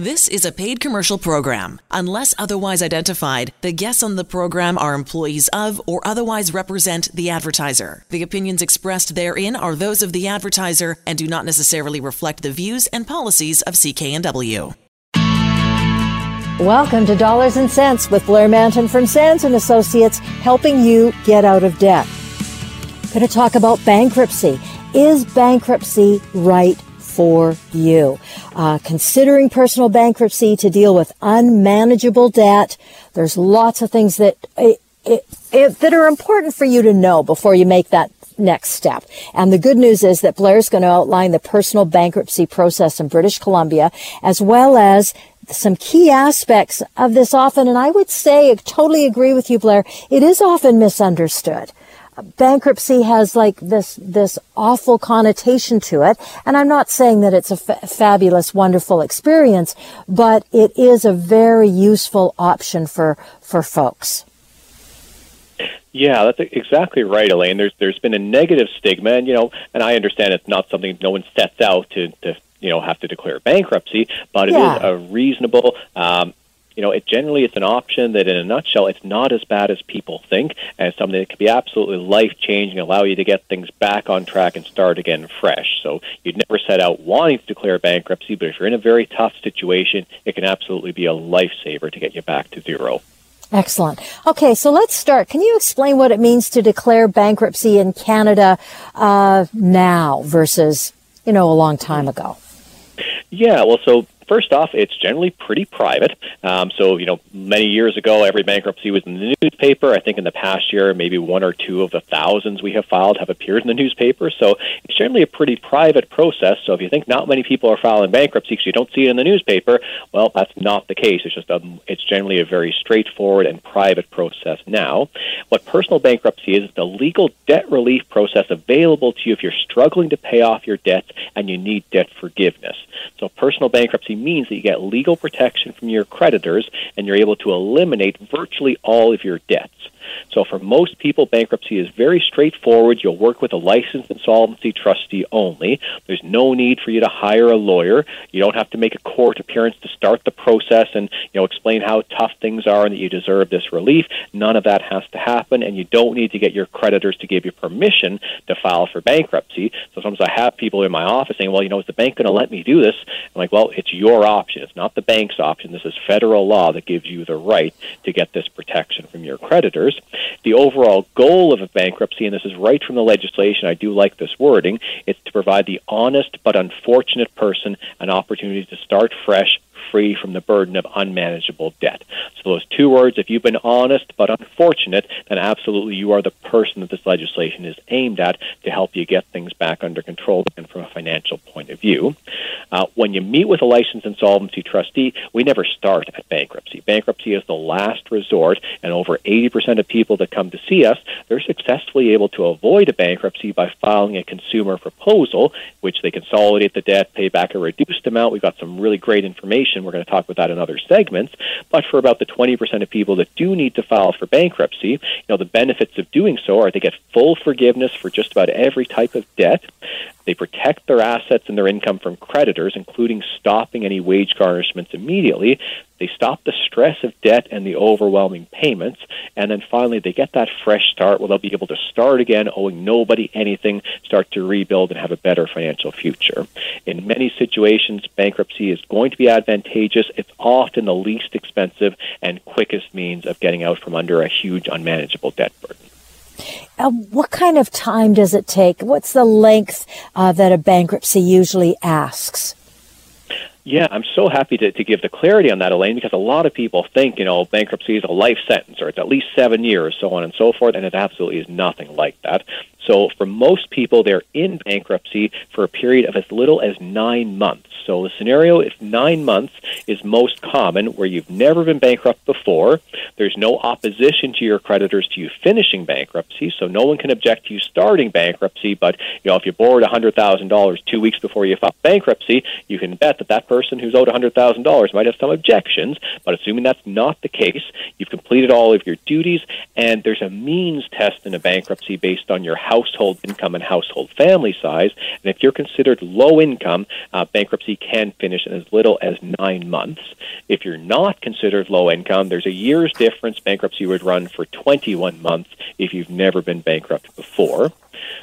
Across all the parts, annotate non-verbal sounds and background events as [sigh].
This is a paid commercial program. Unless otherwise identified, the guests on the program are employees of or otherwise represent the advertiser. The opinions expressed therein are those of the advertiser and do not necessarily reflect the views and policies of CKNW. Welcome to Dollars and Cents with Blair Mantin from Sands and Associates, helping you get out of debt. Going to talk about bankruptcy. Is bankruptcy right for you. Uh, considering personal bankruptcy to deal with unmanageable debt, there's lots of things that it, it, it, that are important for you to know before you make that next step. And the good news is that Blair's going to outline the personal bankruptcy process in British Columbia, as well as some key aspects of this often, and I would say, I totally agree with you, Blair, it is often misunderstood bankruptcy has like this this awful connotation to it and i'm not saying that it's a fabulous wonderful experience but it is a very useful option for for folks yeah, that's exactly right, Elaine. There's there's been a negative stigma, and you know, and I understand it's not something no one sets out to, to you know have to declare bankruptcy, but it yeah. is a reasonable um, you know, it generally it's an option that, in a nutshell, it's not as bad as people think, and it's something that can be absolutely life changing, allow you to get things back on track and start again fresh. So you'd never set out wanting to declare bankruptcy, but if you're in a very tough situation, it can absolutely be a lifesaver to get you back to zero. Excellent. Okay, so let's start. Can you explain what it means to declare bankruptcy in Canada uh, now versus, you know, a long time ago? Yeah, well, so first off, it's generally pretty private. Um, so, you know, many years ago, every bankruptcy was in the newspaper. I think in the past year, maybe one or two of the thousands we have filed have appeared in the newspaper. So it's generally a pretty private process. So if you think not many people are filing bankruptcy because you don't see it in the newspaper, well, that's not the case. It's just a, it's generally a very straightforward and private process now. What personal bankruptcy is, is the legal debt relief process available to you if you're struggling to pay off your debts and you need debt forgiveness. So personal bankruptcy means that you get legal protection from your creditors and you're able to eliminate virtually all of your debts. So for most people, bankruptcy is very straightforward. You'll work with a licensed insolvency trustee only. There's no need for you to hire a lawyer. You don't have to make a court appearance to start the process and you know explain how tough things are and that you deserve this relief. None of that has to happen, and you don't need to get your creditors to give you permission to file for bankruptcy. So sometimes I have people in my office saying, "Well, you know, is the bank going to let me do this?" I'm like, "Well, it's your option. It's not the bank's option. This is federal law that gives you the right to get this protection from your creditors." The overall goal of a bankruptcy, and this is right from the legislation, I do like this wording, it's to provide the honest but unfortunate person an opportunity to start fresh free from the burden of unmanageable debt. So, those two words, if you've been honest but unfortunate, then absolutely you are the person that this legislation is aimed at to help you get things back under control and from a financial point of view. Uh, when you meet with a licensed insolvency trustee, we never start at bankruptcy. Bankruptcy is the last resort, and over 80% of people that come to see us, they're successfully able to avoid a bankruptcy by filing a consumer proposal, which they consolidate the debt, pay back a reduced amount. We've got some really great information we're going to talk about that in other segments. But for about the 20% of people that do need to file for bankruptcy, you know, the benefits of doing so are they get full forgiveness for just about every type of debt. They protect their assets and their income from creditors, including stopping any wage garnishments immediately. They stop the stress of debt and the overwhelming payments. And then finally, they get that fresh start where they'll be able to start again, owing nobody anything, start to rebuild and have a better financial future. In many situations, bankruptcy is going to be advantageous. It's often the least expensive and quickest means of getting out from under a huge unmanageable debt burden. Uh, what kind of time does it take? What's the length uh, that a bankruptcy usually asks? Yeah, I'm so happy to, to give the clarity on that, Elaine, because a lot of people think, you know, bankruptcy is a life sentence or it's at least seven years, so on and so forth, and it absolutely is nothing like that. So for most people, they're in bankruptcy for a period of as little as nine months. So the scenario, if nine months is most common, where you've never been bankrupt before, there's no opposition to your creditors to you finishing bankruptcy, so no one can object to you starting bankruptcy. But you know, if you borrowed hundred thousand dollars two weeks before you filed bankruptcy, you can bet that that person who's owed $100,000 might have some objections, but assuming that's not the case, you've completed all of your duties, and there's a means test in a bankruptcy based on your household income and household family size. And if you're considered low income, uh, bankruptcy can finish in as little as nine months. If you're not considered low income, there's a year's difference. Bankruptcy would run for 21 months if you've never been bankrupt before.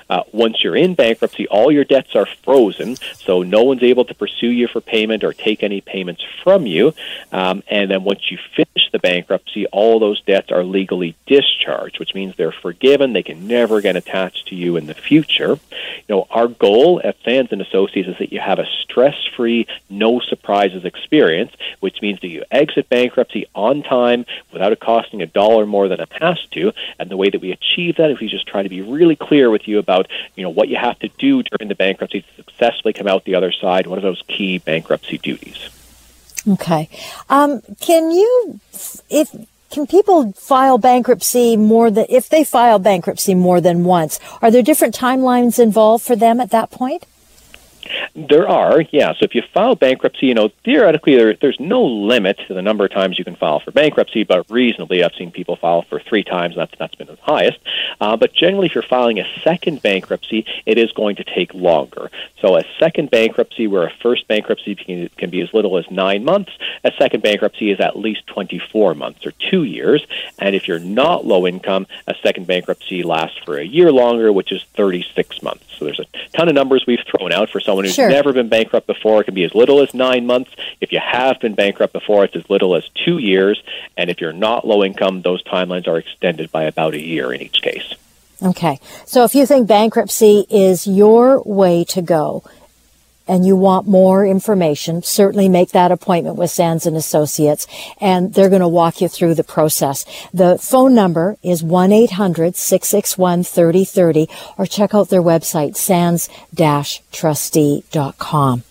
Uh, once you're in bankruptcy, all your debts are frozen, so no one's able to pursue you for payment or take any payments from you. Um, and then once you finish the bankruptcy, all those debts are legally discharged, which means they're forgiven. They can never get attached to you in the future. You know, our goal at Sands and Associates is that you have a stress-free, no surprises experience, which means that you exit bankruptcy on time without it costing a dollar more than it has to. And the way that we achieve that is we just try to be really clear with you about you know what you have to do during the bankruptcy to successfully come out the other side. What are those key bankruptcy duties? Okay, um, can you if can people file bankruptcy more than if they file bankruptcy more than once? Are there different timelines involved for them at that point? There are, yeah. So if you file bankruptcy, you know, theoretically there, there's no limit to the number of times you can file for bankruptcy, but reasonably I've seen people file for three times. And that's, that's been the highest. Uh, but generally, if you're filing a second bankruptcy, it is going to take longer. So a second bankruptcy, where a first bankruptcy can, can be as little as nine months, a second bankruptcy is at least 24 months or two years. And if you're not low income, a second bankruptcy lasts for a year longer, which is 36 months. So there's a ton of numbers we've thrown out for someone who's Sure. never been bankrupt before. It can be as little as nine months. If you have been bankrupt before, it's as little as two years. And if you're not low income, those timelines are extended by about a year in each case. Okay. So if you think bankruptcy is your way to go and you want more information, certainly make that appointment with Sands and Associates and they're going to walk you through the process. The phone number is 1-800-661-3030 or check out their website, sands-trustee.com.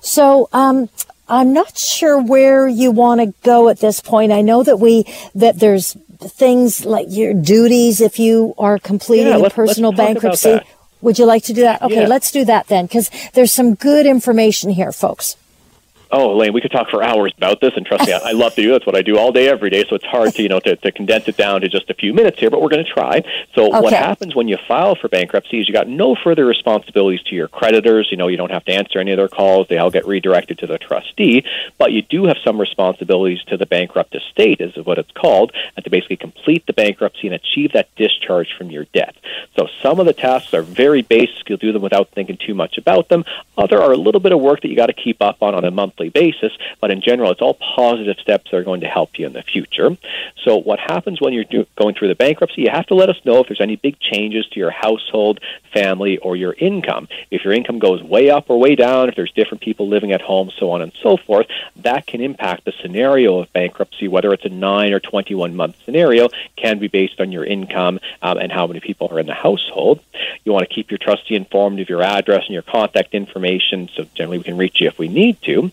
So, um, I'm not sure where you want to go at this point. I know that we, that there's things like your duties if you are completing Yeah, a personal bankruptcy. Would you like to do that? Okay, Yeah. let's do that then, because there's some good information here, folks. Oh, Elaine, we could talk for hours about this, and trust me, I, love to do. That's what I do all day, every day. So it's hard to you know to, to condense it down to just a few minutes here, but we're going to try. So what happens when you file for bankruptcy is you got no further responsibilities to your creditors. You know, you don't have to answer any of their calls; they all get redirected to the trustee. But you do have some responsibilities to the bankrupt estate, is what it's called, and to basically complete the bankruptcy and achieve that discharge from your debt. So some of the tasks are very basic; you'll do them without thinking too much about them. Other are a little bit of work that you got to keep up on on a monthly basis, but in general, it's all positive steps that are going to help you in the future. So, what happens when you're do- going through the bankruptcy? You have to let us know if there's any big changes to your household, family, or your income. If your income goes way up or way down, if there's different people living at home, so on and so forth, that can impact the scenario of bankruptcy. Whether it's a nine or 21 month scenario, can be based on your income um, and how many people are in the household. You want to keep your trustee informed of your address and your contact information, so generally we can reach you if we need to.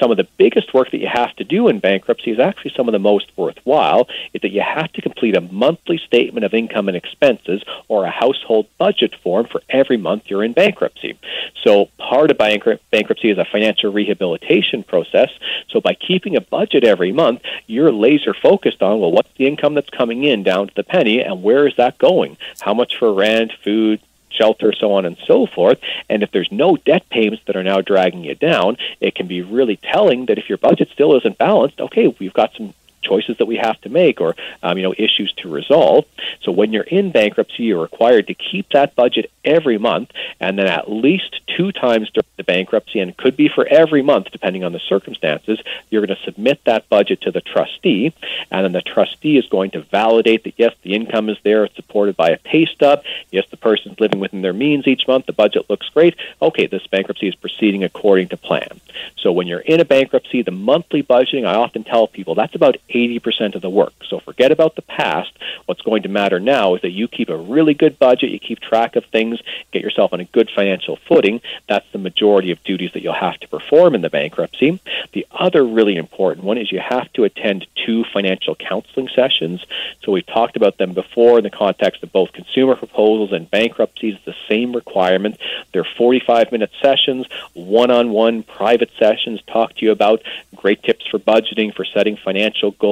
Some of the biggest work that you have to do in bankruptcy is actually some of the most worthwhile, is that you have to complete a monthly statement of income and expenses or a household budget form for every month you're in bankruptcy. So part of bankrupt- bankruptcy is a financial rehabilitation process. So by keeping a budget every month, you're laser focused on, well, what's the income that's coming in down to the penny and where is that going? How much for rent, food, shelter, so on and so forth. And if there's no debt payments that are now dragging you down, it can be really telling that if your budget still isn't balanced, okay, we've got some choices that we have to make or um, you know issues to resolve. So when you're in bankruptcy, you're required to keep that budget every month, and then at least two times during the bankruptcy, and could be for every month depending on the circumstances. You're going to submit that budget to the trustee, and then the trustee is going to validate that yes, the income is there, it's supported by a pay stub. Yes, the person's living within their means each month. The budget looks great. Okay, this bankruptcy is proceeding according to plan. So when you're in a bankruptcy, the monthly budgeting, I often tell people that's about 80% of the work. So forget about the past. What's going to matter now is that you keep a really good budget, you keep track of things, get yourself on a good financial footing. That's the majority of duties that you'll have to perform in the bankruptcy. The other really important one is you have to attend two financial counseling sessions. So we've talked about them before in the context of both consumer proposals and bankruptcies, the same requirement. They're 45 minute sessions, one on one private sessions, talk to you about great tips for budgeting, for setting financial goals,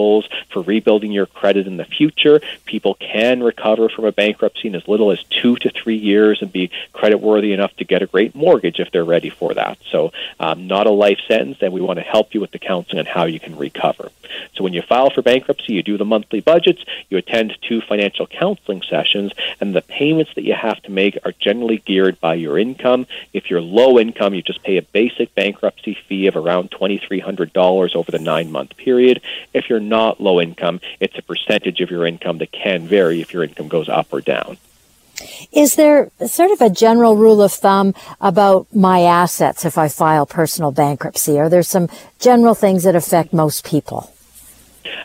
for rebuilding your credit in the future. People can recover from a bankruptcy in as little as two to three years and be credit worthy enough to get a great mortgage if they're ready for that. So, um, not a life sentence, and we want to help you with the counseling on how you can recover. So, when you file for bankruptcy, you do the monthly budgets, you attend two financial counseling sessions, and the payments that you have to make are generally geared by your income. If you're low income, you just pay a basic bankruptcy fee of around $2,300 over the nine month period. If you're not low income, it's a percentage of your income that can vary if your income goes up or down. Is there sort of a general rule of thumb about my assets if I file personal bankruptcy? Are there some general things that affect most people?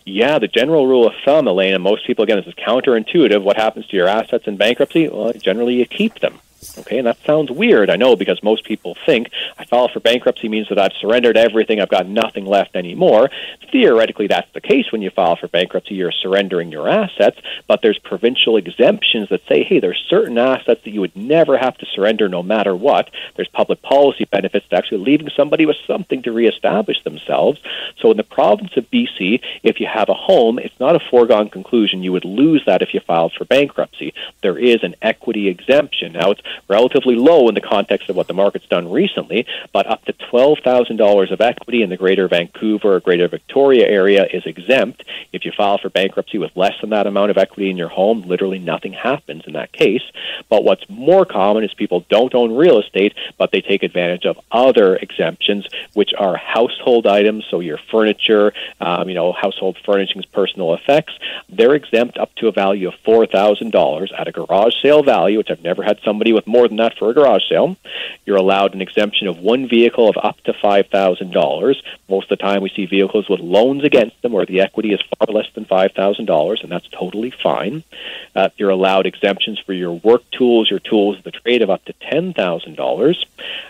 Yeah, the general rule of thumb, Elena, most people, again, this is counterintuitive. What happens to your assets in bankruptcy? Well, generally you keep them. Okay, and that sounds weird, I know, because most people think I file for bankruptcy means that I've surrendered everything, I've got nothing left anymore. Theoretically, that's the case when you file for bankruptcy, you're surrendering your assets, but there's provincial exemptions that say, hey, there's certain assets that you would never have to surrender no matter what. There's public policy benefits to actually leaving somebody with something to reestablish themselves. So in the province of BC, if you have a home, it's not a foregone conclusion you would lose that if you filed for bankruptcy. There is an equity exemption. Now, it's relatively low in the context of what the market's done recently, but up to $12,000 of equity in the greater Vancouver or greater Victoria area is exempt. If you file for bankruptcy with less than that amount of equity in your home, literally nothing happens in that case. But what's more common is people don't own real estate, but they take advantage of other exemptions, which are household items, so your furniture, um, you know, household furnishings, personal effects. They're exempt up to a value of $4,000 at a garage sale value, which I've never had somebody with more than that for a garage sale. You're allowed an exemption of one vehicle of up to $5,000. Most of the time, we see vehicles with loans against them where the equity is far less than $5,000, and that's totally fine. Uh, you're allowed exemptions for your work tools, your tools of the trade of up to $10,000.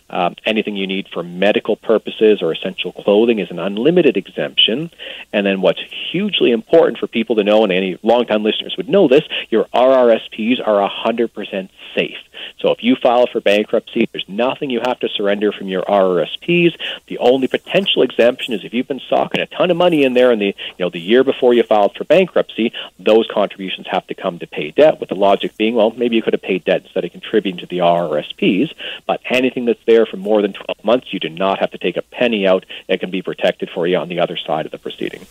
Um, anything you need for medical purposes or essential clothing is an unlimited exemption. And then what's hugely important for people to know, and any longtime listeners would know this, your RRSPs are 100% safe. So if you file for bankruptcy, there's nothing you have to surrender from your RRSPs. The only potential exemption is if you've been socking a ton of money in there in the you know the year before you filed for bankruptcy, those contributions have to come to pay debt. With the logic being, well, maybe you could have paid debt instead of contributing to the RRSPs. But anything that's there for more than 12 months, you do not have to take a penny out. It can be protected for you on the other side of the proceeding.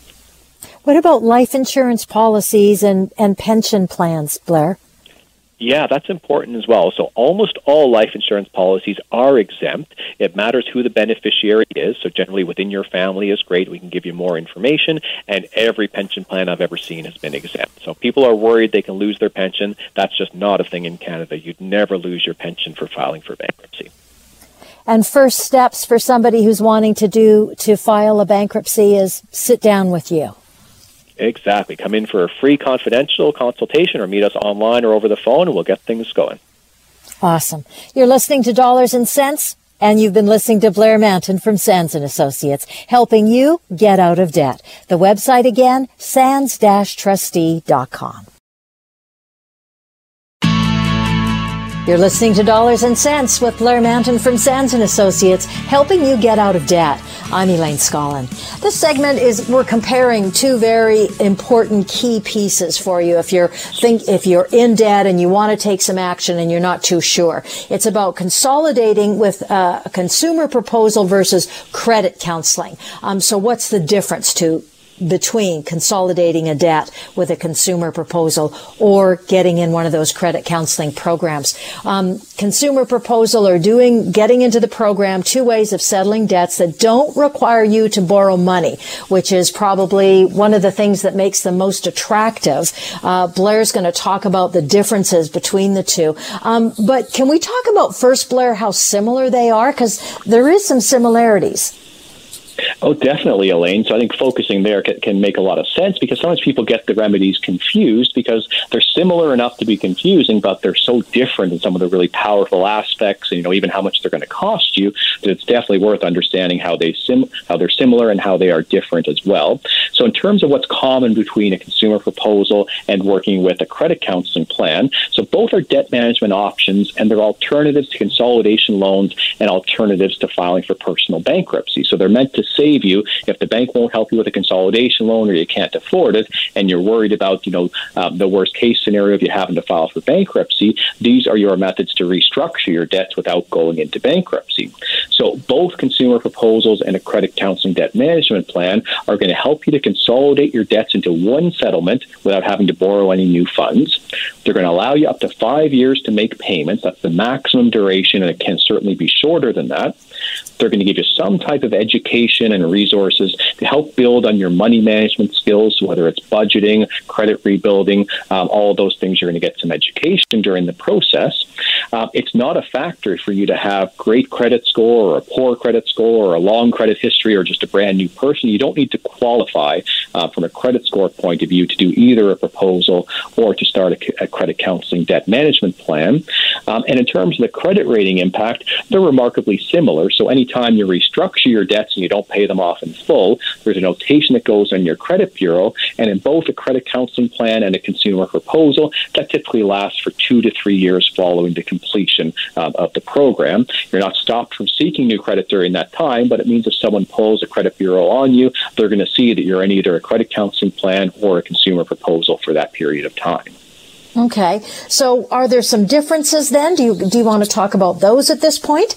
What about life insurance policies and, and pension plans, Blair? Yeah, that's important as well. So almost all life insurance policies are exempt. It matters who the beneficiary is. So generally within your family is great. We can give you more information. And every pension plan I've ever seen has been exempt. So people are worried they can lose their pension. That's just not a thing in Canada. You'd never lose your pension for filing for bankruptcy. And first steps for somebody who's wanting to do to file a bankruptcy is sit down with you. Exactly. Come in for a free confidential consultation or meet us online or over the phone and we'll get things going. Awesome. You're listening to Dollars and Cents and you've been listening to Blair Mantin from Sands and Associates, helping you get out of debt. The website again, sands-trustee.com. You're listening to Dollars and Cents with Blair Mantin from Sands and Associates, helping you get out of debt. I'm Elaine Scollin. This segment is we're comparing two very important key pieces for you if you're think if you're in debt and you want to take some action and you're not too sure. It's about consolidating with uh, a consumer proposal versus credit counseling. Um, so what's the difference to between consolidating a debt with a consumer proposal or getting in one of those credit counseling programs. Um, consumer proposal or doing getting into the program two ways of settling debts that don't require you to borrow money, which is probably one of the things that makes them most attractive. Uh, Blair's going to talk about the differences between the two. Um, but can we talk about first, Blair, how similar they are? Because there is some similarities. Oh, definitely, Elaine. So I think focusing there can, can, make a lot of sense because sometimes people get the remedies confused because they're similar enough to be confusing, but they're so different in some of the really powerful aspects, and you know even how much they're going to cost you. That it's definitely worth understanding how they sim how they're similar and how they are different as well. So in terms of what's common between a consumer proposal and working with a credit counseling plan, so both are debt management options and they're alternatives to consolidation loans and alternatives to filing for personal bankruptcy. So they're meant to save you if the bank won't help you with a consolidation loan or you can't afford it, and you're worried about you know um, the worst case scenario of you having to file for bankruptcy. These are your methods to restructure your debts without going into bankruptcy. So both consumer proposals and a credit counseling debt management plan are going to help you to consolidate your debts into one settlement without having to borrow any new funds. They're going to allow you up to five years to make payments. That's the maximum duration, and it can certainly be shorter than that. They're going to give you some type of education and resources to help build on your money management skills, whether it's budgeting, credit rebuilding, um, all those things. You're going to get some education during the process. Uh, it's not a factor for you to have great credit score or a poor credit score or a long credit history or just a brand new person. You don't need to qualify uh, from a credit score point of view to do either a proposal or to start a, a credit counseling debt management plan. Um, and in terms of the credit rating impact, they're remarkably similar. So anytime you restructure your debts and you don't pay them off in full, there's a notation that goes on your credit bureau. And in both a credit counseling plan and a consumer proposal, that typically lasts for two to three years following the completion um, of the program. You're not stopped from seeking new credit during that time, but it means if someone pulls a credit bureau on you, they're going to see that you're in either a credit counseling plan or a consumer proposal for that period of time. Okay. So are there some differences then? Do you do you want to talk about those at this point?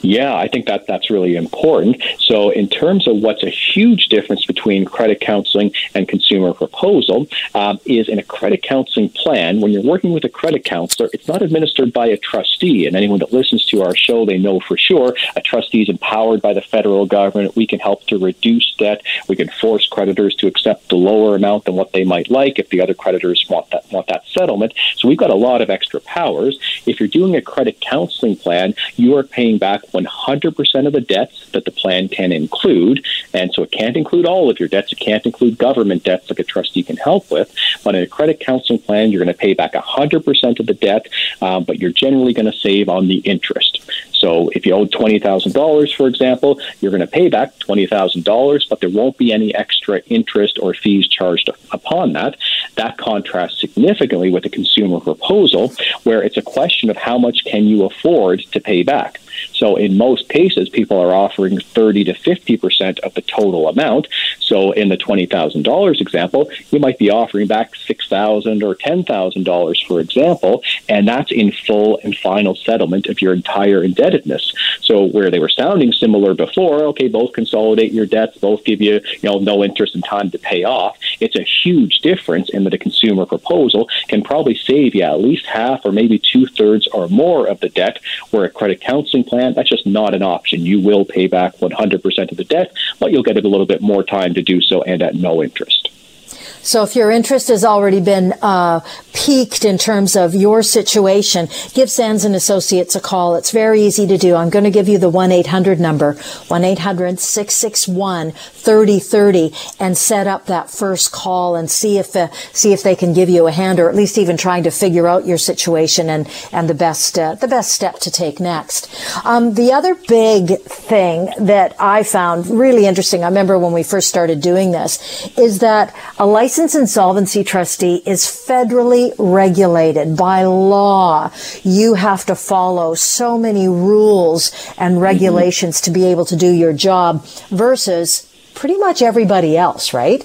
Yeah, I think that that's really important. So, in terms of what's a huge difference between credit counseling and consumer proposal, um, is in a credit counseling plan, when you're working with a credit counselor, it's not administered by a trustee. And anyone that listens to our show, they know for sure a trustee is empowered by the federal government. We can help to reduce debt. We can force creditors to accept the lower amount than what they might like if the other creditors want that want that settlement. So we've got a lot of extra powers. If you're doing a credit counseling plan, you are paying back back 100% of the debts that the plan can include. And so it can't include all of your debts. It can't include government debts like a trustee can help with. But in a credit counseling plan, you're going to pay back 100% of the debt, um, but you're generally going to save on the interest. So if you owe $20,000, for example, you're going to pay back $20,000, but there won't be any extra interest or fees charged upon that. That contrasts significantly with a consumer proposal, where it's a question of how much can you afford to pay back. So in most cases, people are offering 30 to 50% of the total amount. So in the $20,000 example, you might be offering back 6,000 or $10,000, for example, and that's in full and final settlement of your entire indebtedness. So where they were sounding similar before, okay, both consolidate your debts, both give you, you know, no interest and time to pay off. It's a huge difference in that a consumer proposal can probably save you at least half or maybe two thirds or more of the debt, where a credit counseling plan, that's just not an option. You will pay back 100% of the debt, but you'll get a little bit more time to do so and at no interest. So if your interest has already been uh, peaked in terms of your situation, give Sands and Associates a call. It's very easy to do. I'm going to give you the 1-800 number, 1-800-661-3030 and set up that first call and see if, uh, see if they can give you a hand or at least even trying to figure out your situation and, and the best, uh, the best step to take next. Um, the other big thing that I found really interesting, I remember when we first started doing this, is that a licensed insolvency trustee is federally regulated by law. You have to follow so many rules and mm-hmm. regulations mm-hmm. to be able to do your job versus pretty much everybody else, right?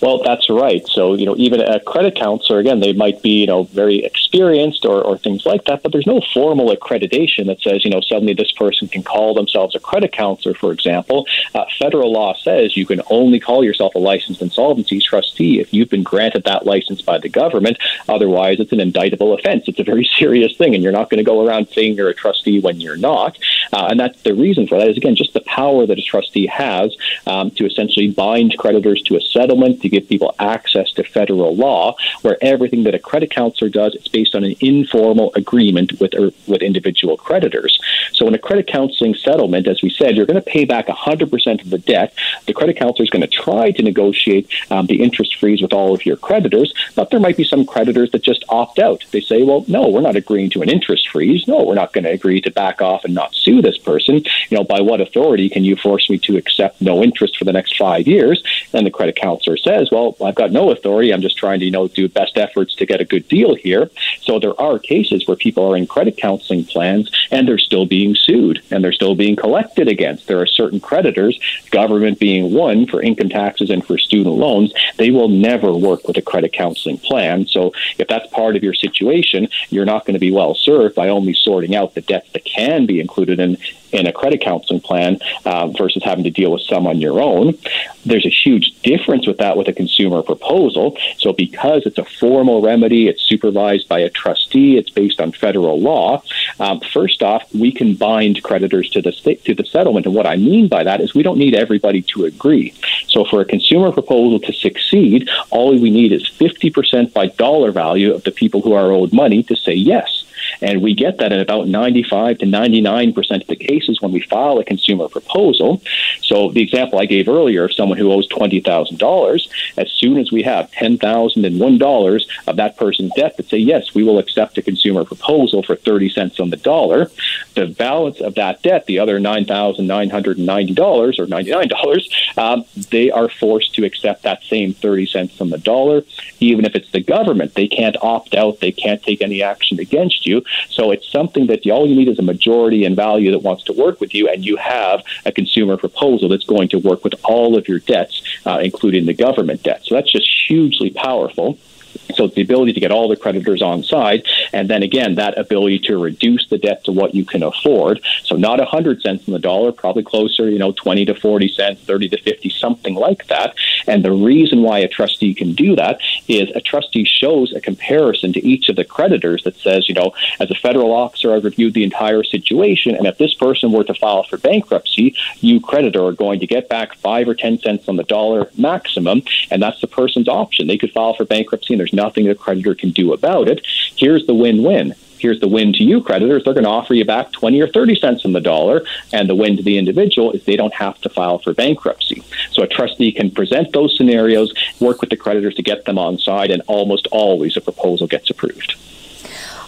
Well, that's right. So, you know, even a credit counselor, again, they might be, you know, very experienced or, or things like that, but there's no formal accreditation that says, you know, suddenly this person can call themselves a credit counselor, for example. Uh, federal law says you can only call yourself a licensed insolvency trustee if you've been granted that license by the government. Otherwise, it's an indictable offense. It's a very [laughs] serious thing, and you're not going to go around saying you're a trustee when you're not. Uh, and that's the reason for that is, again, just the power that a trustee has um, to essentially bind creditors to a settlement to give people access to federal law, where everything that a credit counselor does is based on an informal agreement with with individual creditors. So in a credit counseling settlement, as we said, you're going to pay back 100% of the debt. The credit counselor is going to try to negotiate um, the interest freeze with all of your creditors, but there might be some creditors that just opt out. They say, well, no, we're not agreeing to an interest freeze. No, we're not going to agree to back off and not sue this person. You know, by what authority can you force me to accept no interest for the next five years? And the credit counselor says, well, I've got no authority. I'm just trying to, you know, do best efforts to get a good deal here. So there are cases where people are in credit counseling plans and they're still being sued and they're still being collected against. There are certain creditors, government being one for income taxes and for student loans, they will never work with a credit counseling plan. So if that's part of your situation, you're not going to be well served by only sorting out the debts that can be included in in a credit counseling plan uh, versus having to deal with some on your own. There's a huge difference with that with a consumer proposal. So, because it's a formal remedy, it's supervised by a trustee, it's based on federal law. Um, first off, we can bind creditors to the to the settlement, and what I mean by that is we don't need everybody to agree. So, for a consumer proposal to succeed, all we need is 50% by dollar value of the people who are owed money to say yes. And we get that in about 95 to 99% of the cases when we file a consumer proposal. So the example I gave earlier of someone who owes $20,000, as soon as we have $10,001 of that person's debt that say, yes, we will accept a consumer proposal for 30 cents on the dollar, the balance of that debt, the other $9,990 or $99, um, they are forced to accept that same 30 cents on the dollar, even if it's the government. They can't opt out, they can't take any action against you. So it's something that all you need is a majority in value that wants to work with you, and you have a consumer proposal that's going to work with all of your debts, uh, including the government debt. So that's just hugely powerful. So the ability to get all the creditors on side, and then again that ability to reduce the debt to what you can afford. So not hundred cents on the dollar, probably closer, you know, twenty to forty cents, thirty to fifty, something like that. And the reason why a trustee can do that is a trustee shows a comparison to each of the creditors that says, you know, as a federal officer, I've reviewed the entire situation, and if this person were to file for bankruptcy, you creditor are going to get back five or ten cents on the dollar maximum, and that's the person's option. They could file for bankruptcy, there's nothing the creditor can do about it. Here's the win-win. Here's the win to you creditors. They're going to offer you back 20 or 30 cents on the dollar. And the win to the individual is they don't have to file for bankruptcy. So a trustee can present those scenarios work with the creditors to get them on side and almost always a proposal gets approved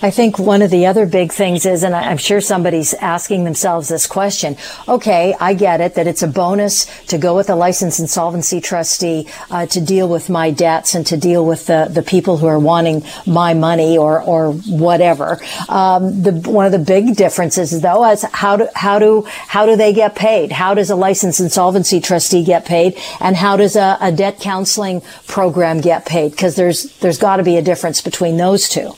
I think one of the other big things is, and I'm sure somebody's asking themselves this question. Okay, I get it that it's a bonus to go with a licensed insolvency trustee uh, to deal with my debts and to deal with the, the people who are wanting my money or or whatever. Um, the one of the big differences, though, is how do how do how do they get paid? How does a licensed insolvency trustee get paid, and how does a, a debt counseling program get paid? Because there's there's got to be a difference between those two.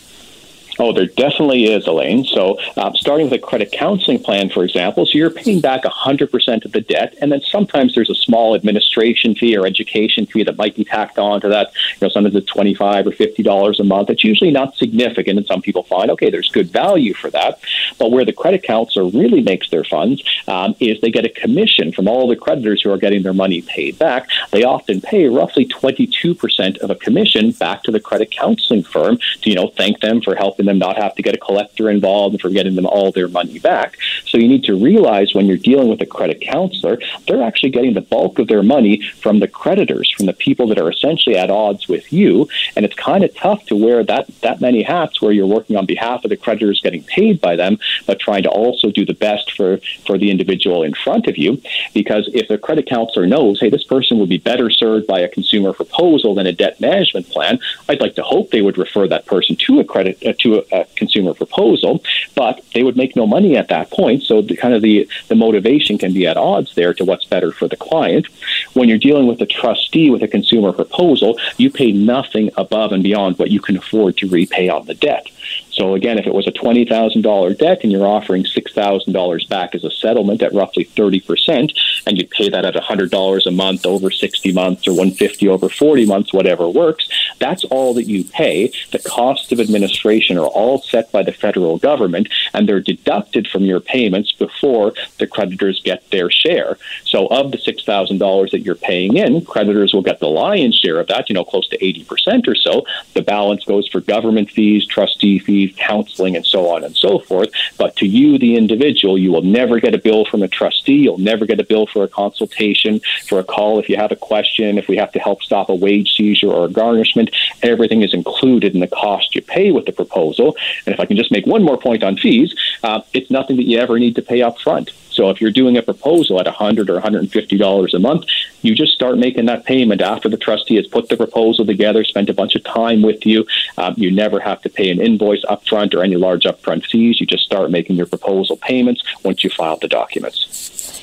Oh, there definitely is, Elaine. So, um, starting with a credit counseling plan, for example, so you're paying back 100% of the debt, and then sometimes there's a small administration fee or education fee that might be tacked on to that. You know, sometimes it's 25 or $50 a month. It's usually not significant, and some people find, okay, there's good value for that. But where the credit counselor really makes their funds um, is they get a commission from all the creditors who are getting their money paid back. They often pay roughly 22% of a commission back to the credit counseling firm to, you know, thank them for helping them not have to get a collector involved and for getting them all their money back. So you need to realize when you're dealing with a credit counselor, they're actually getting the bulk of their money from the creditors, from the people that are essentially at odds with you. And it's kind of tough to wear that, that many hats where you're working on behalf of the creditors getting paid by them, but trying to also do the best for, for the individual in front of you. Because if a credit counselor knows, hey, this person would be better served by a consumer proposal than a debt management plan, I'd like to hope they would refer that person to a credit uh, to a, consumer proposal, but they would make no money at that point. So the kind of the, the motivation can be at odds there to what's better for the client. When you're dealing with a trustee with a consumer proposal, you pay nothing above and beyond what you can afford to repay on the debt. So again, if it was a $20,000 debt and you're offering $6,000 back as a settlement at roughly 30%, and you pay that at $100 a month over 60 months or 150 over 40 months, whatever works, that's all that you pay. The costs of administration are all set by the federal government, and they're deducted from your payments before the creditors get their share. So of the $6,000 that you're paying in, creditors will get the lion's share of that, you know, close to 80% or so. The balance goes for government fees, trustee fees, counseling, and so on and so forth. But to you, the individual, you will never get a bill from a trustee. You'll never get a bill for a consultation, for a call if you have a question, if we have to help stop a wage seizure or a garnishment. Everything is included in the cost you pay with the proposal. And if I can just make one more point on fees, uh, it's nothing that you ever need to pay up front. So if you're doing a proposal at 100 or $150 a month, you just start making that payment after the trustee has put the proposal together, spent a bunch of time with you. Um, you never have to pay an invoice upfront or any large upfront fees. You just start making your proposal payments once you file the documents.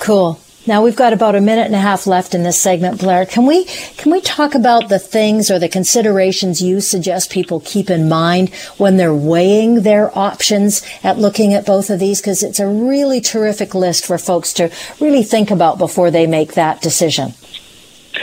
Cool. Now we've got about a minute and a half left in this segment, Blair. Can we can we talk about the things or the considerations you suggest people keep in mind when they're weighing their options at looking at both of these? Because it's a really terrific list for folks to really think about before they make that decision.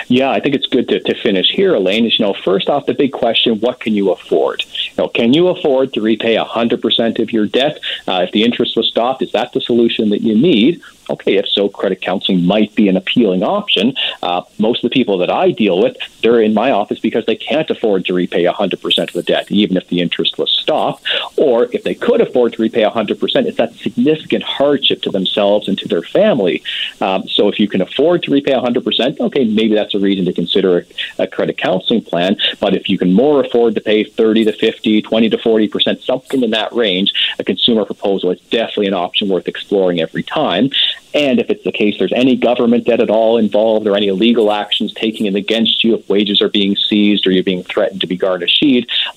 Yeah, I think it's good to, to finish here, Elaine. Is you know, first off, the big question: What can you afford? You know, can you afford to repay hundred percent of your debt? Uh, if the interest was stopped, is that the solution that you need, okay, if so, credit counseling might be an appealing option. Uh, most of the people that I deal with, they're in my office because they can't afford to repay 100% of the debt, even if the interest was stopped. Or if they could afford to repay 100%, it's that significant hardship to themselves and to their family. Um, so if you can afford to repay 100%, okay, maybe that's a reason to consider a, a credit counseling plan. But if you can more afford to pay 30 to 50, 20 to 40%, something in that range, a consumer proposal is definitely an option worth exploring every time. And if it's the case there's any government debt at all involved or any legal actions taken against you, if wages are being seized or you're being threatened to be garnished,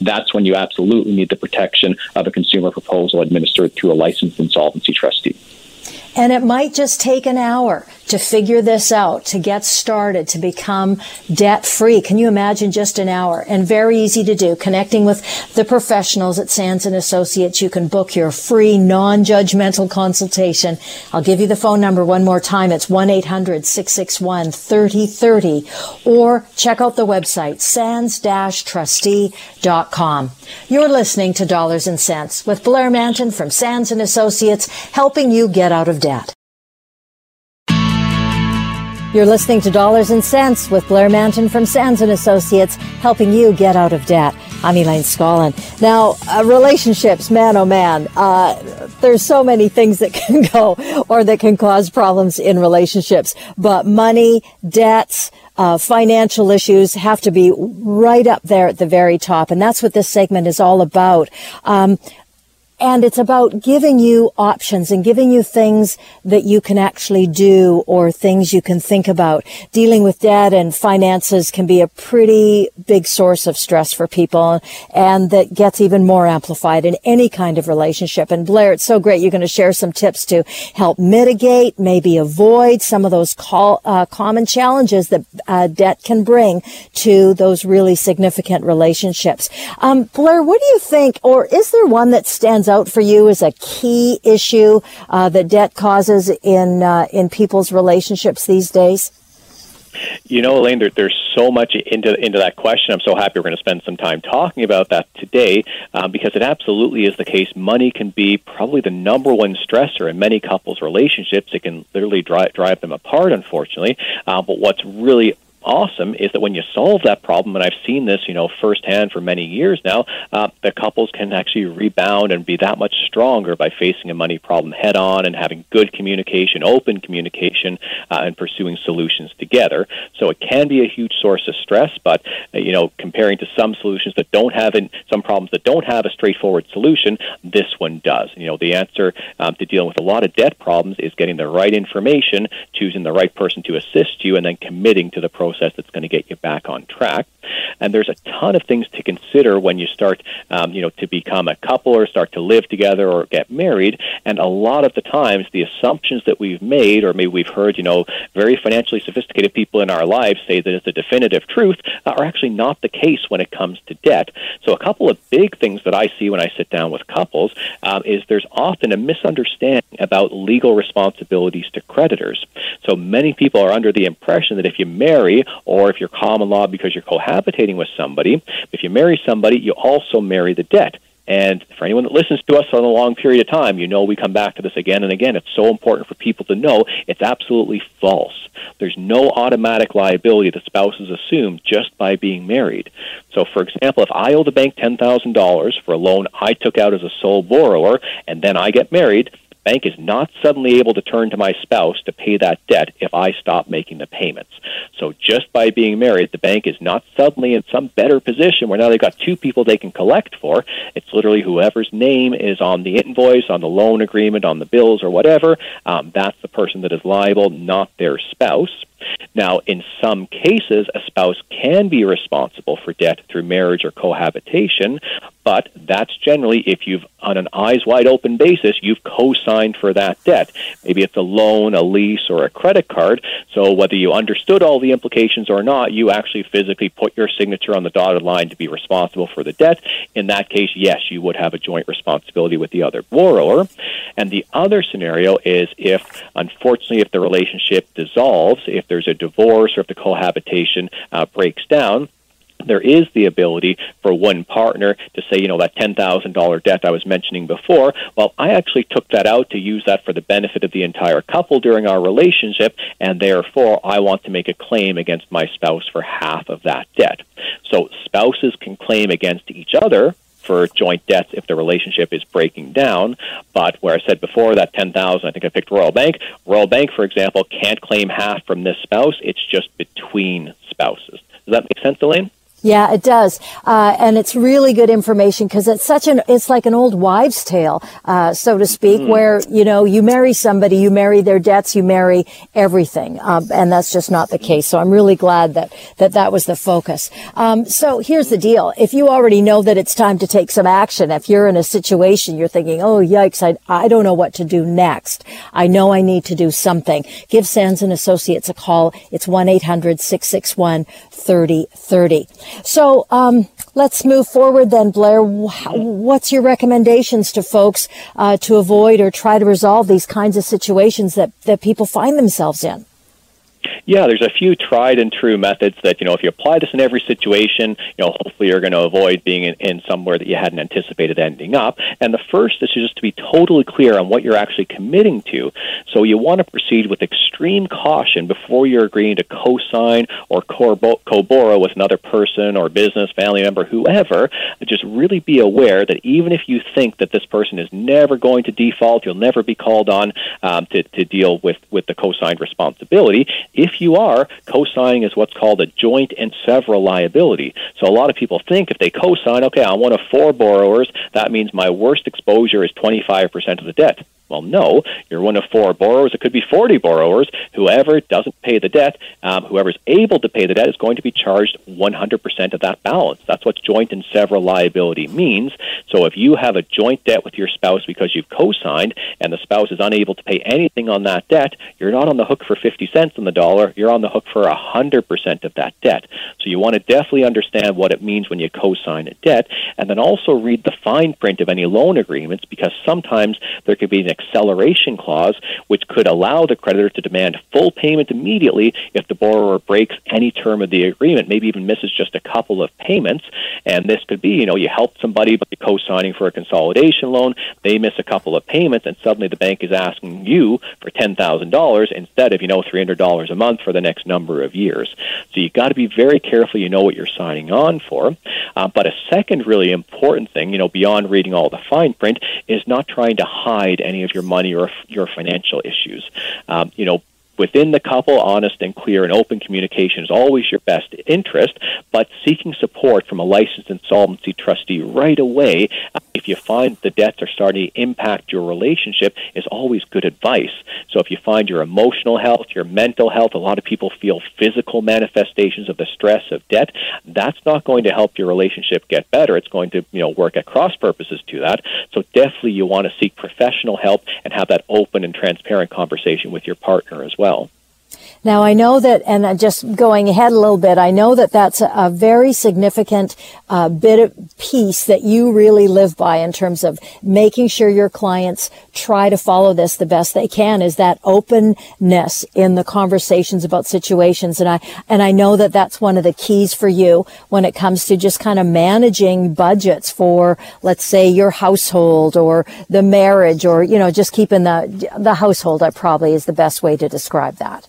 that's when you absolutely need the protection of a consumer proposal administered through a licensed insolvency trustee. And it might just take an hour to figure this out, to get started, to become debt free. Can you imagine just an hour? And very easy to do. Connecting with the professionals at Sands and Associates, you can book your free non-judgmental consultation. I'll give you the phone number one more time. It's 1-800-661-3030 or check out the website sands-trustee.com. You're listening to Dollars and Cents with Blair Mantin from Sands and Associates, helping you get out of debt. You're listening to Dollars and Cents with Blair Mantin from Sands and Associates, helping you get out of debt. I'm Elaine Scollin. Now, uh, relationships, man, oh man, uh, there's so many things that [laughs] can go or that can cause problems in relationships. But money, debts, uh, financial issues have to be right up there at the very top, and that's what this segment is all about. Um, and it's about giving you options and giving you things that you can actually do or things you can think about. Dealing with debt and finances can be a pretty big source of stress for people and that gets even more amplified in any kind of relationship. And Blair, it's so great. You're going to share some tips to help mitigate, maybe avoid some of those call, uh, common challenges that uh, debt can bring to those really significant relationships. Um, Blair, what do you think, or is there one that stands out for you as a key issue uh, that debt causes in uh, in people's relationships these days? You know, Elaine, there, there's so much into into that question. I'm so happy we're going to spend some time talking about that today um, because it absolutely is the case. Money can be probably the number one stressor in many couples' relationships. It can literally drive drive them apart, unfortunately. Uh, but what's really awesome is that when you solve that problem, and I've seen this, you know, firsthand for many years now, uh, the couples can actually rebound and be that much stronger by facing a money problem head on and having good communication, open communication, uh, and pursuing solutions together. So it can be a huge source of stress, but uh, you know, comparing to some solutions that don't have in, some problems that don't have a straightforward solution, this one does. You know, the answer um, to dealing with a lot of debt problems is getting the right information, choosing the right person to assist you, and then committing to the process process that's going to get you back on track. And there's a ton of things to consider when you start, um, you know, to become a couple or start to live together or get married. And a lot of the times, the assumptions that we've made, or maybe we've heard, you know, very financially sophisticated people in our lives say that it's a definitive truth, uh, are actually not the case when it comes to debt. So, a couple of big things that I see when I sit down with couples um, is there's often a misunderstanding about legal responsibilities to creditors. So, many people are under the impression that if you marry, or if you're common law because you're cohabitating with somebody, if you marry somebody, you also marry the debt. And for anyone that listens to us on a long period of time, you know we come back to this again and again. It's so important for people to know it's absolutely false. There's no automatic liability that spouses assume just by being married. So, for example, if I owe the bank $10,000 for a loan I took out as a sole borrower and then I get married, bank is not suddenly able to turn to my spouse to pay that debt if I stop making the payments. So just by being married, the bank is not suddenly in some better position where now they've got two people they can collect for. It's literally whoever's name is on the invoice, on the loan agreement, on the bills, or whatever. Um, that's the person that is liable, not their spouse. Now, in some cases, a spouse can be responsible for debt through marriage or cohabitation, but that's generally if you've, on an eyes wide open basis, you've co signed for that debt. Maybe it's a loan, a lease, or a credit card. So whether you understood all the implications or not, you actually physically put your signature on the dotted line to be responsible for the debt. In that case, yes, you would have a joint responsibility with the other borrower. And the other scenario is if, unfortunately, if the relationship dissolves, if there's a divorce or if the cohabitation uh, breaks down, there is the ability for one partner to say, you know, that $10,000 debt I was mentioning before, well, I actually took that out to use that for the benefit of the entire couple during our relationship, and therefore I want to make a claim against my spouse for half of that debt. So spouses can claim against each other for joint debts if the relationship is breaking down. But where I said before that 10,000, I think I picked Royal Bank. Royal Bank, for example, can't claim half from this spouse. It's just between spouses. Does that make sense, Elaine? Yeah, it does. Uh, and it's really good information because it's such an, it's like an old wives tale, uh, so to speak, mm. where, you know, you marry somebody, you marry their debts, you marry everything. Um, and that's just not the case. So I'm really glad that, that that was the focus. Um, so here's the deal. If you already know that it's time to take some action, if you're in a situation, you're thinking, oh, yikes, I, I don't know what to do next. I know I need to do something. Give Sands and Associates a call. It's 1-800-661 30 30. So um, let's move forward then, Blair. What's your recommendations to folks uh, to avoid or try to resolve these kinds of situations that, that people find themselves in? Yeah, there's a few tried and true methods that, you know, if you apply this in every situation, you know, hopefully you're going to avoid being in, in somewhere that you hadn't anticipated ending up. And the first is just to be totally clear on what you're actually committing to. So you want to proceed with extreme caution before you're agreeing to co-sign or co-borrow with another person or business, family member, whoever. Just really be aware that even if you think that this person is never going to default, you'll never be called on um, to, to deal with, with the co-signed responsibility, if you are, co-signing is what's called a joint and several liability. So a lot of people think if they co-sign, okay, I'm one of four borrowers, that means my worst exposure is 25% of the debt. Well, no, you're one of four borrowers. It could be 40 borrowers. Whoever doesn't pay the debt, um, whoever's able to pay the debt, is going to be charged 100% of that balance. That's what joint and several liability means. So if you have a joint debt with your spouse because you've co signed and the spouse is unable to pay anything on that debt, you're not on the hook for 50 cents on the dollar. You're on the hook for 100% of that debt. So you want to definitely understand what it means when you co sign a debt and then also read the fine print of any loan agreements because sometimes there could be an acceleration clause, which could allow the creditor to demand full payment immediately if the borrower breaks any term of the agreement, maybe even misses just a couple of payments. And this could be, you know, you help somebody by co-signing for a consolidation loan, they miss a couple of payments, and suddenly the bank is asking you for ten thousand dollars instead of, you know, three hundred dollars a month for the next number of years. So you've got to be very careful. You know what you're signing on for. Uh, but a second really important thing, you know, beyond reading all the fine print, is not trying to hide any of your money or your financial issues. Um, you know, within the couple, honest and clear and open communication is always your best interest, but seeking support from a licensed insolvency trustee right away if you find the debts are starting to impact your relationship is always good advice. So if you find your emotional health, your mental health, a lot of people feel physical manifestations of the stress of debt, that's not going to help your relationship get better. It's going to, you know, work at cross purposes to that. So definitely you want to seek professional help and have that open and transparent conversation with your partner as well well. Now I know that, and just going ahead a little bit, I know that that's a, very significant uh, bit of piece that you really live by in terms of making sure your clients try to follow this the best they can. Is that openness in the conversations about situations, and I and I know that that's one of the keys for you when it comes to just kind of managing budgets for, let's say, your household or the marriage, or you know, just keeping the the household. I probably is the best way to describe that.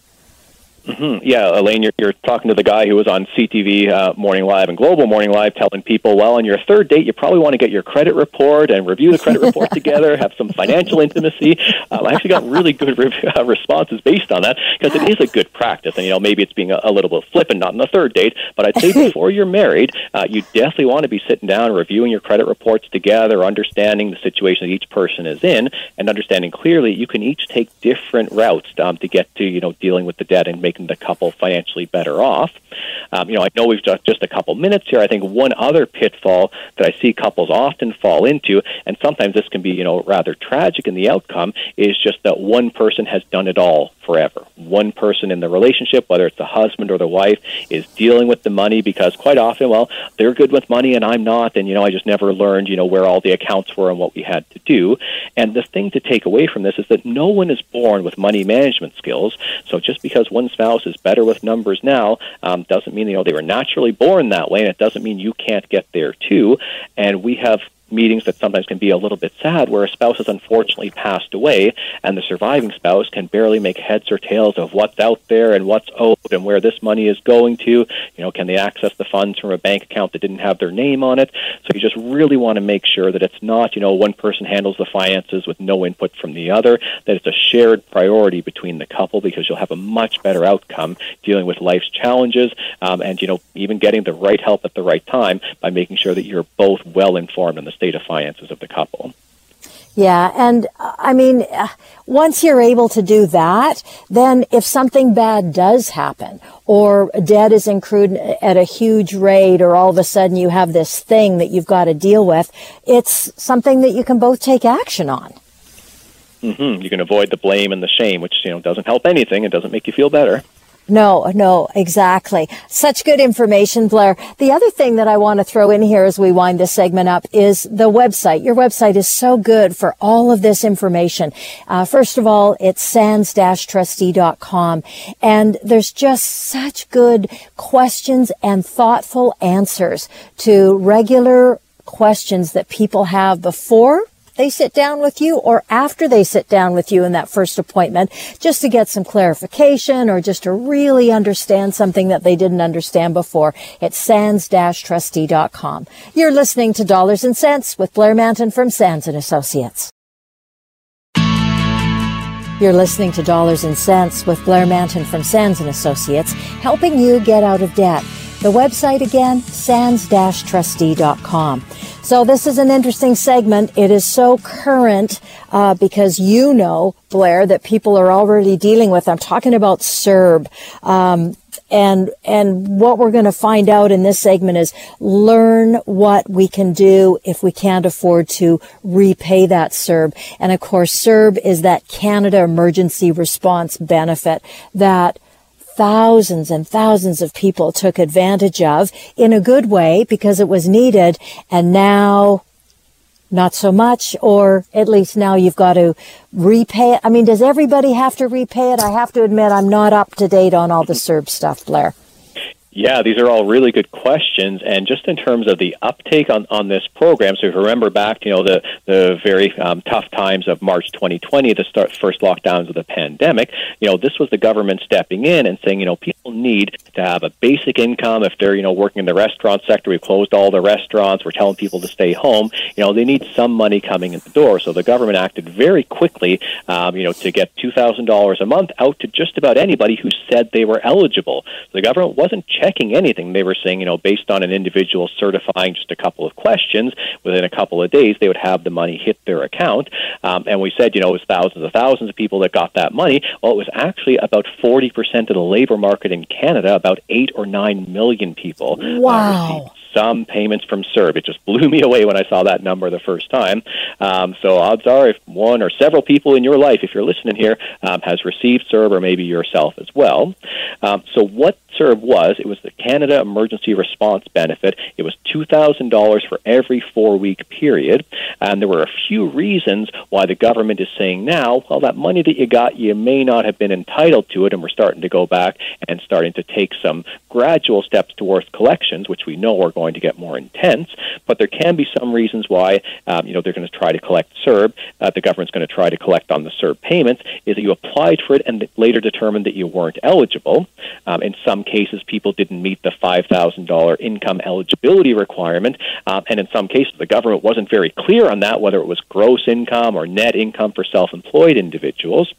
Mm-hmm. Yeah, Elaine, you're, you're talking to the guy who was on CTV uh, Morning Live and Global Morning Live telling people, well, on your third date, you probably want to get your credit report and review the credit report [laughs] together, have some financial intimacy. Um, I actually got really good re- [laughs] uh, responses based on that because it is a good practice. And, you know, maybe it's being a, a little bit flippant, not on the third date, but I'd say [laughs] before you're married, uh, you definitely want to be sitting down, reviewing your credit reports together, understanding the situation that each person is in, and understanding clearly you can each take different routes um, to get to, you know, dealing with the debt and making the couple financially better off. Um, you know, I know we've got just a couple minutes here. I think one other pitfall that I see couples often fall into, and sometimes this can be, you know, rather tragic in the outcome, is just that one person has done it all forever. One person in the relationship, whether it's the husband or the wife, is dealing with the money because quite often, well, they're good with money and I'm not, and you know, I just never learned, you know, where all the accounts were and what we had to do. And the thing to take away from this is that no one is born with money management skills. So just because one spouse is better with numbers now um, doesn't mean you know they were naturally born that way, and it doesn't mean you can't get there too. And we have meetings that sometimes can be a little bit sad where a spouse has unfortunately passed away and the surviving spouse can barely make heads or tails of what's out there and what's owed and where this money is going to. You know, can they access the funds from a bank account that didn't have their name on it? So you just really want to make sure that it's not, you know, one person handles the finances with no input from the other, that it's a shared priority between the couple because you'll have a much better outcome dealing with life's challenges um, and, you know, even getting the right help at the right time by making sure that you're both well informed in the state of finances of the couple. Yeah, and uh, I mean, uh, once you're able to do that, then if something bad does happen, or debt is accrued at a huge rate, or all of a sudden you have this thing that you've got to deal with, it's something that you can both take action on. Mm-hmm. You can avoid the blame and the shame, which you know doesn't help anything. It doesn't make you feel better. No, no, exactly. Such good information, Blair. The other thing that I want to throw in here as we wind this segment up is the website. Your website is so good for all of this information. Uh, first of all, it's sands-trustee.com and there's just such good questions and thoughtful answers to regular questions that people have before they sit down with you or after they sit down with you in that first appointment just to get some clarification or just to really understand something that they didn't understand before. It's sands-trustee.com. You're listening to Dollars and Cents with Blair Mantin from Sands and Associates. You're listening to Dollars and Cents with Blair Mantin from Sands and Associates, helping you get out of debt. The website again, sands-trustee.com. So this is an interesting segment. It is so current uh, because you know, Blair, that people are already dealing with. I'm talking about CERB. Um, and and what we're going to find out in this segment is learn what we can do if we can't afford to repay that CERB. And of course, CERB is that Canada Emergency Response benefit that thousands and thousands of people took advantage of in a good way because it was needed. And now not so much, or at least now you've got to repay it. I mean, does everybody have to repay it? I have to admit, I'm not up to date on all the CERB stuff, Blair. Yeah, these are all really good questions. And just in terms of the uptake on, on this program, so if you remember back, you know, the, the very um, tough times of March 2020, the start, first lockdowns of the pandemic, you know, this was the government stepping in and saying, you know, people need to have a basic income. If they're, you know, working in the restaurant sector, we've closed all the restaurants, we're telling people to stay home, you know, they need some money coming in the door. So the government acted very quickly, um, you know, to get $2,000 a month out to just about anybody who said they were eligible. So the government wasn't checking anything. They were saying, you know, based on an individual certifying just a couple of questions, within a couple of days, they would have the money hit their account. Um, and we said, you know, it was thousands of thousands of people that got that money. Well, it was actually about 40% of the labor market in Canada, about 8 or 9 million people. Wow. Uh, some payments from CERB. It just blew me away when I saw that number the first time. Um, so odds are, if one or several people in your life, if you're listening here, um, has received CERB, or maybe yourself as well. Um, so what CERB was, it was the Canada Emergency Response Benefit. It was $2,000 for every four week period. And there were a few reasons why the government is saying now, well, that money that you got, you may not have been entitled to it. And we're starting to go back and starting to take some gradual steps towards collections, which we know are going to get more intense. But there can be some reasons why, um, you know, they're going to try to collect CERB. Uh, the government's going to try to collect on the CERB payments, is that you applied for it and later determined that you weren't eligible. Um, in some cases, people didn't meet the $5,000 income eligibility requirement. Um, and in some cases, the government wasn't very clear on that, whether it was gross income or net income for self employed individuals.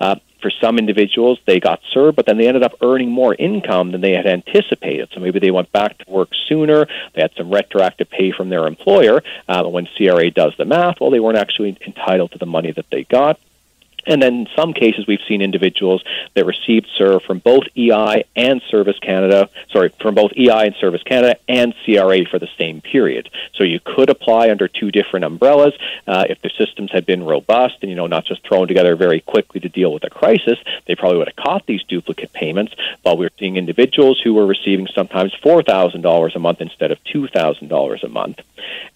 Uh, for some individuals, they got CERB, but then they ended up earning more income than they had anticipated. So maybe they went back to work sooner. They had some retroactive pay from their employer. Uh, when CRA does the math, well, they weren't actually entitled to the money that they got. And then in some cases, we've seen individuals that received CERB from both EI and Service Canada, sorry, from both EI and Service Canada and CRA for the same period. So you could apply under two different umbrellas uh, if the systems had been robust and, you know, not just thrown together very quickly to deal with a crisis. They probably would have caught these duplicate payments. But we're seeing individuals who were receiving sometimes $4,000 a month instead of $2,000 a month.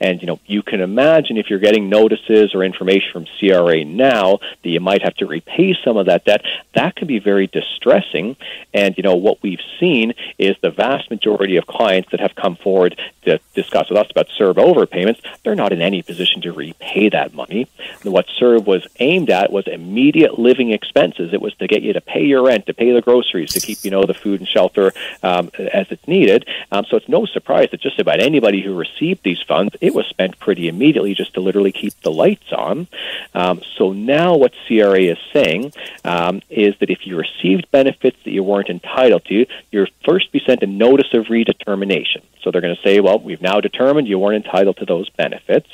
And, you know, you can imagine if you're getting notices or information from CRA now that you might have to repay some of that debt, that can be very distressing. And, you know, what we've seen is the vast majority of clients that have come forward to discuss with us about CERB overpayments, they're not in any position to repay that money. And what CERB was aimed at was immediate living expenses. It was to get you to pay your rent, to pay the groceries, to keep, you know, the food and shelter um, as it's needed. Um, so it's no surprise that just about anybody who received these funds, it was spent pretty immediately just to literally keep the lights on. Um, so now what CRA is saying um, is that if you received benefits that you weren't entitled to, you'll first be sent a notice of redetermination. So they're going to say, well, we've now determined you weren't entitled to those benefits.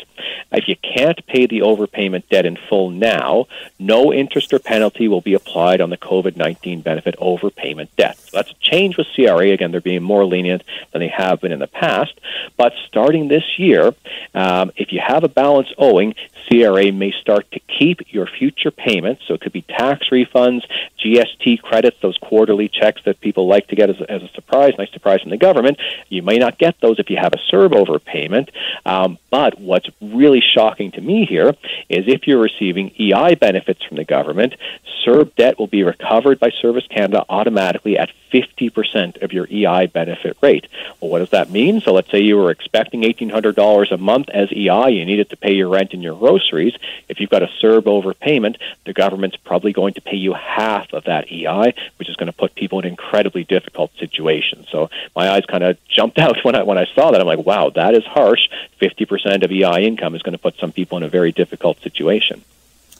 If you can't pay the overpayment debt in full now, no interest or penalty will be applied on the COVID 19 benefit overpayment debt. So that's a change with CRA. Again, they're being more lenient than they have been in the past. But starting this year, um, if you have a balance owing, CRA may start to keep your future payments. So it could be tax refunds, GST credits, those quarterly checks that people like to get as, as a surprise, nice surprise from the government. You may not get those if you have a CERB overpayment. Um, but what's really shocking to me here is if you're receiving EI benefits from the government, CERB debt will be recovered by Service Canada automatically at 50% of your EI benefit rate. Well, what does that mean? So let's say you were expecting $1,800 a month as EI, you needed to pay your rent and your groceries. If you've got a CERB overpayment, the government's probably going to pay you half of that EI, which is going to put people in incredibly difficult situations. So my eyes kind of jumped [laughs] out when I, when I saw that. I'm like, wow, that is harsh. 50% of EI income is going to put some people in a very difficult situation.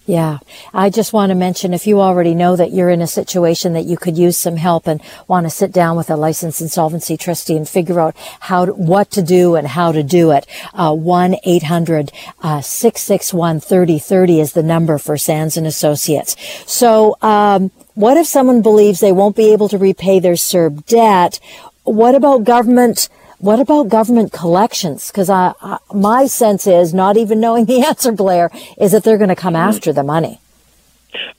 Yeah. I just want to mention if you already know that you're in a situation that you could use some help and want to sit down with a licensed insolvency trustee and figure out how to, what to do and how to do it. Uh, 1-800-661-3030 is the number for Sands and Associates. So, um, what if someone believes they won't be able to repay their CERB debt? What about government what about government collections? Because I, I, my sense is, not even knowing the [laughs] answer, Blair, is that they're going to come mm-hmm. after the money.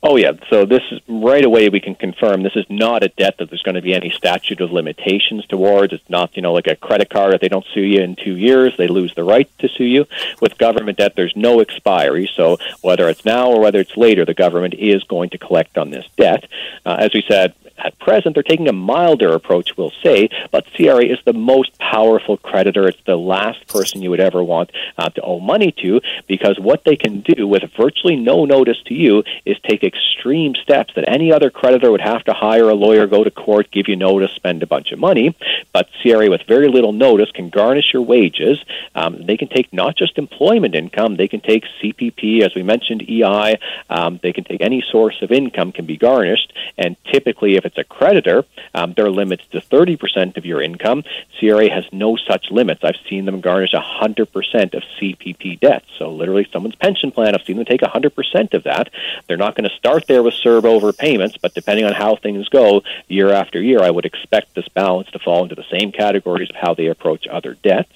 Oh, yeah. So this is right away we can confirm this is not a debt that there's going to be any statute of limitations towards. It's not, you know, like a credit card. If they don't sue you in two years, they lose the right to sue you. With government debt, there's no expiry. So whether it's now or whether it's later, the government is going to collect on this debt. Uh, as we said, at present, they're taking a milder approach, we'll say, but CRA is the most powerful creditor. It's the last person you would ever want uh, to owe money to because what they can do with virtually no notice to you is take extreme steps that any other creditor would have to hire a lawyer, go to court, give you notice, spend a bunch of money. But CRA, with very little notice, can garnish your wages. Um, they can take not just employment income, they can take CPP, as we mentioned, EI. Um, they can take any source of income can be garnished, and typically, if it's a creditor, um, there are limits to 30% of your income. CRA has no such limits. I've seen them garnish 100% of CPP debts. So, literally, someone's pension plan, I've seen them take 100% of that. They're not going to start there with CERB overpayments, but depending on how things go year after year, I would expect this balance to fall into the same categories of how they approach other debts.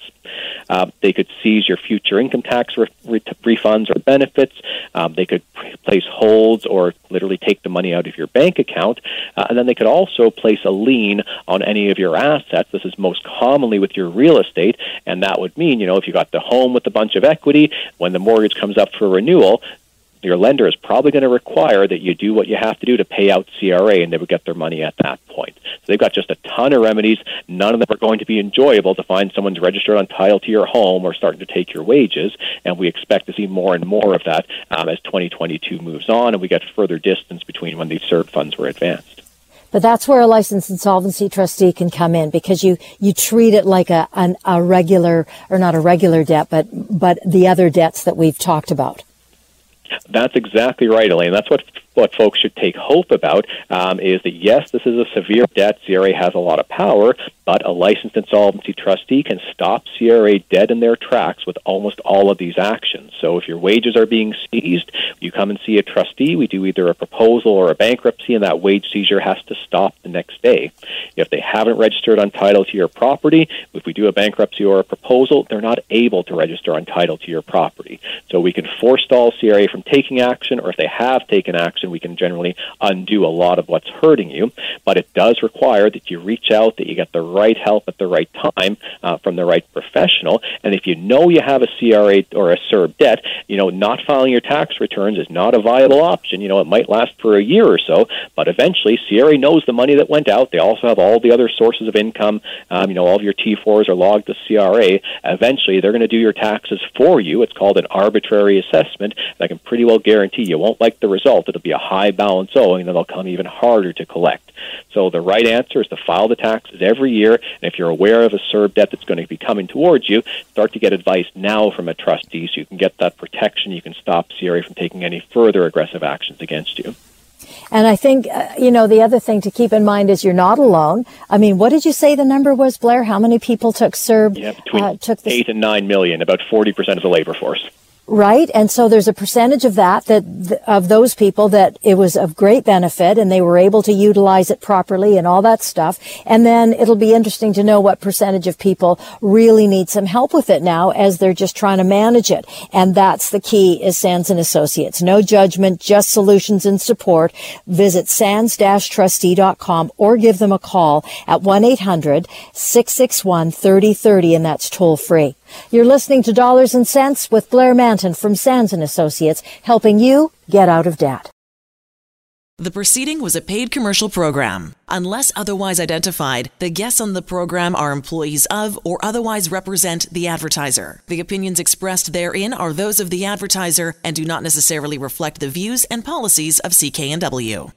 Uh, they could seize your future income tax re- re- refunds or benefits. Um, they could place holds or literally take the money out of your bank account. Uh, and then they could also place a lien on any of your assets. This is most commonly with your real estate. And that would mean, you know, if you got the home with a bunch of equity, when the mortgage comes up for renewal, your lender is probably going to require that you do what you have to do to pay out CRA, and they would get their money at that point. So they've got just a ton of remedies. None of them are going to be enjoyable to find someone's registered on title to your home or starting to take your wages, and we expect to see more and more of that um, as 2022 moves on, and we get further distance between when these CERB funds were advanced. But that's where a licensed insolvency trustee can come in because you, you treat it like a, an, a regular, or not a regular debt, but, but the other debts that we've talked about. That's exactly right, Elaine. That's what what folks should take hope about um, is that yes, this is a severe debt. CRA has a lot of power, but a licensed insolvency trustee can stop CRA dead in their tracks with almost all of these actions. So if your wages are being seized, you come and see a trustee. We do either a proposal or a bankruptcy, and that wage seizure has to stop the next day. If they haven't registered on title to your property, if we do a bankruptcy or a proposal, they're not able to register on title to your property. So we can forestall CRA from taking action, or if they have taken action, we can generally undo a lot of what's hurting you. But it does require that you reach out, that you get the right help at the right time uh, from the right professional. And if you know you have a CRA or a CERB debt, you know, not filing your tax returns is not a viable option. You know, it might last for a year or so, but eventually CRA knows the money that went out. They also have all the other sources of income. Um, you know, all of your T4s are logged to CRA. Eventually, they're going to do your taxes for you. It's called an arbitrary assessment. And I can pretty well guarantee you won't like the result. It'll be a high balance owing, then they'll come even harder to collect. So the right answer is to file the taxes every year. And if you're aware of a CERB debt that's going to be coming towards you, start to get advice now from a trustee so you can get that protection. You can stop CRA from taking any further aggressive actions against you. And I think, uh, you know, the other thing to keep in mind is you're not alone. I mean, what did you say the number was, Blair? How many people took CERB? Yeah, between uh, took this? eight and nine million, about 40% of the labor force. Right. And so there's a percentage of that, that of those people that it was of great benefit and they were able to utilize it properly and all that stuff. And then it'll be interesting to know what percentage of people really need some help with it now as they're just trying to manage it. And that's the key is Sands and Associates. No judgment, just solutions and support. Visit sands-trustee.com or give them a call at 1-800-661-3030 and that's toll free. You're listening to Dollars and Cents with Blair Mantin from Sands and Associates, helping you get out of debt. The proceeding was a paid commercial program. Unless otherwise identified, the guests on the program are employees of or otherwise represent the advertiser. The opinions expressed therein are those of the advertiser and do not necessarily reflect the views and policies of CKNW.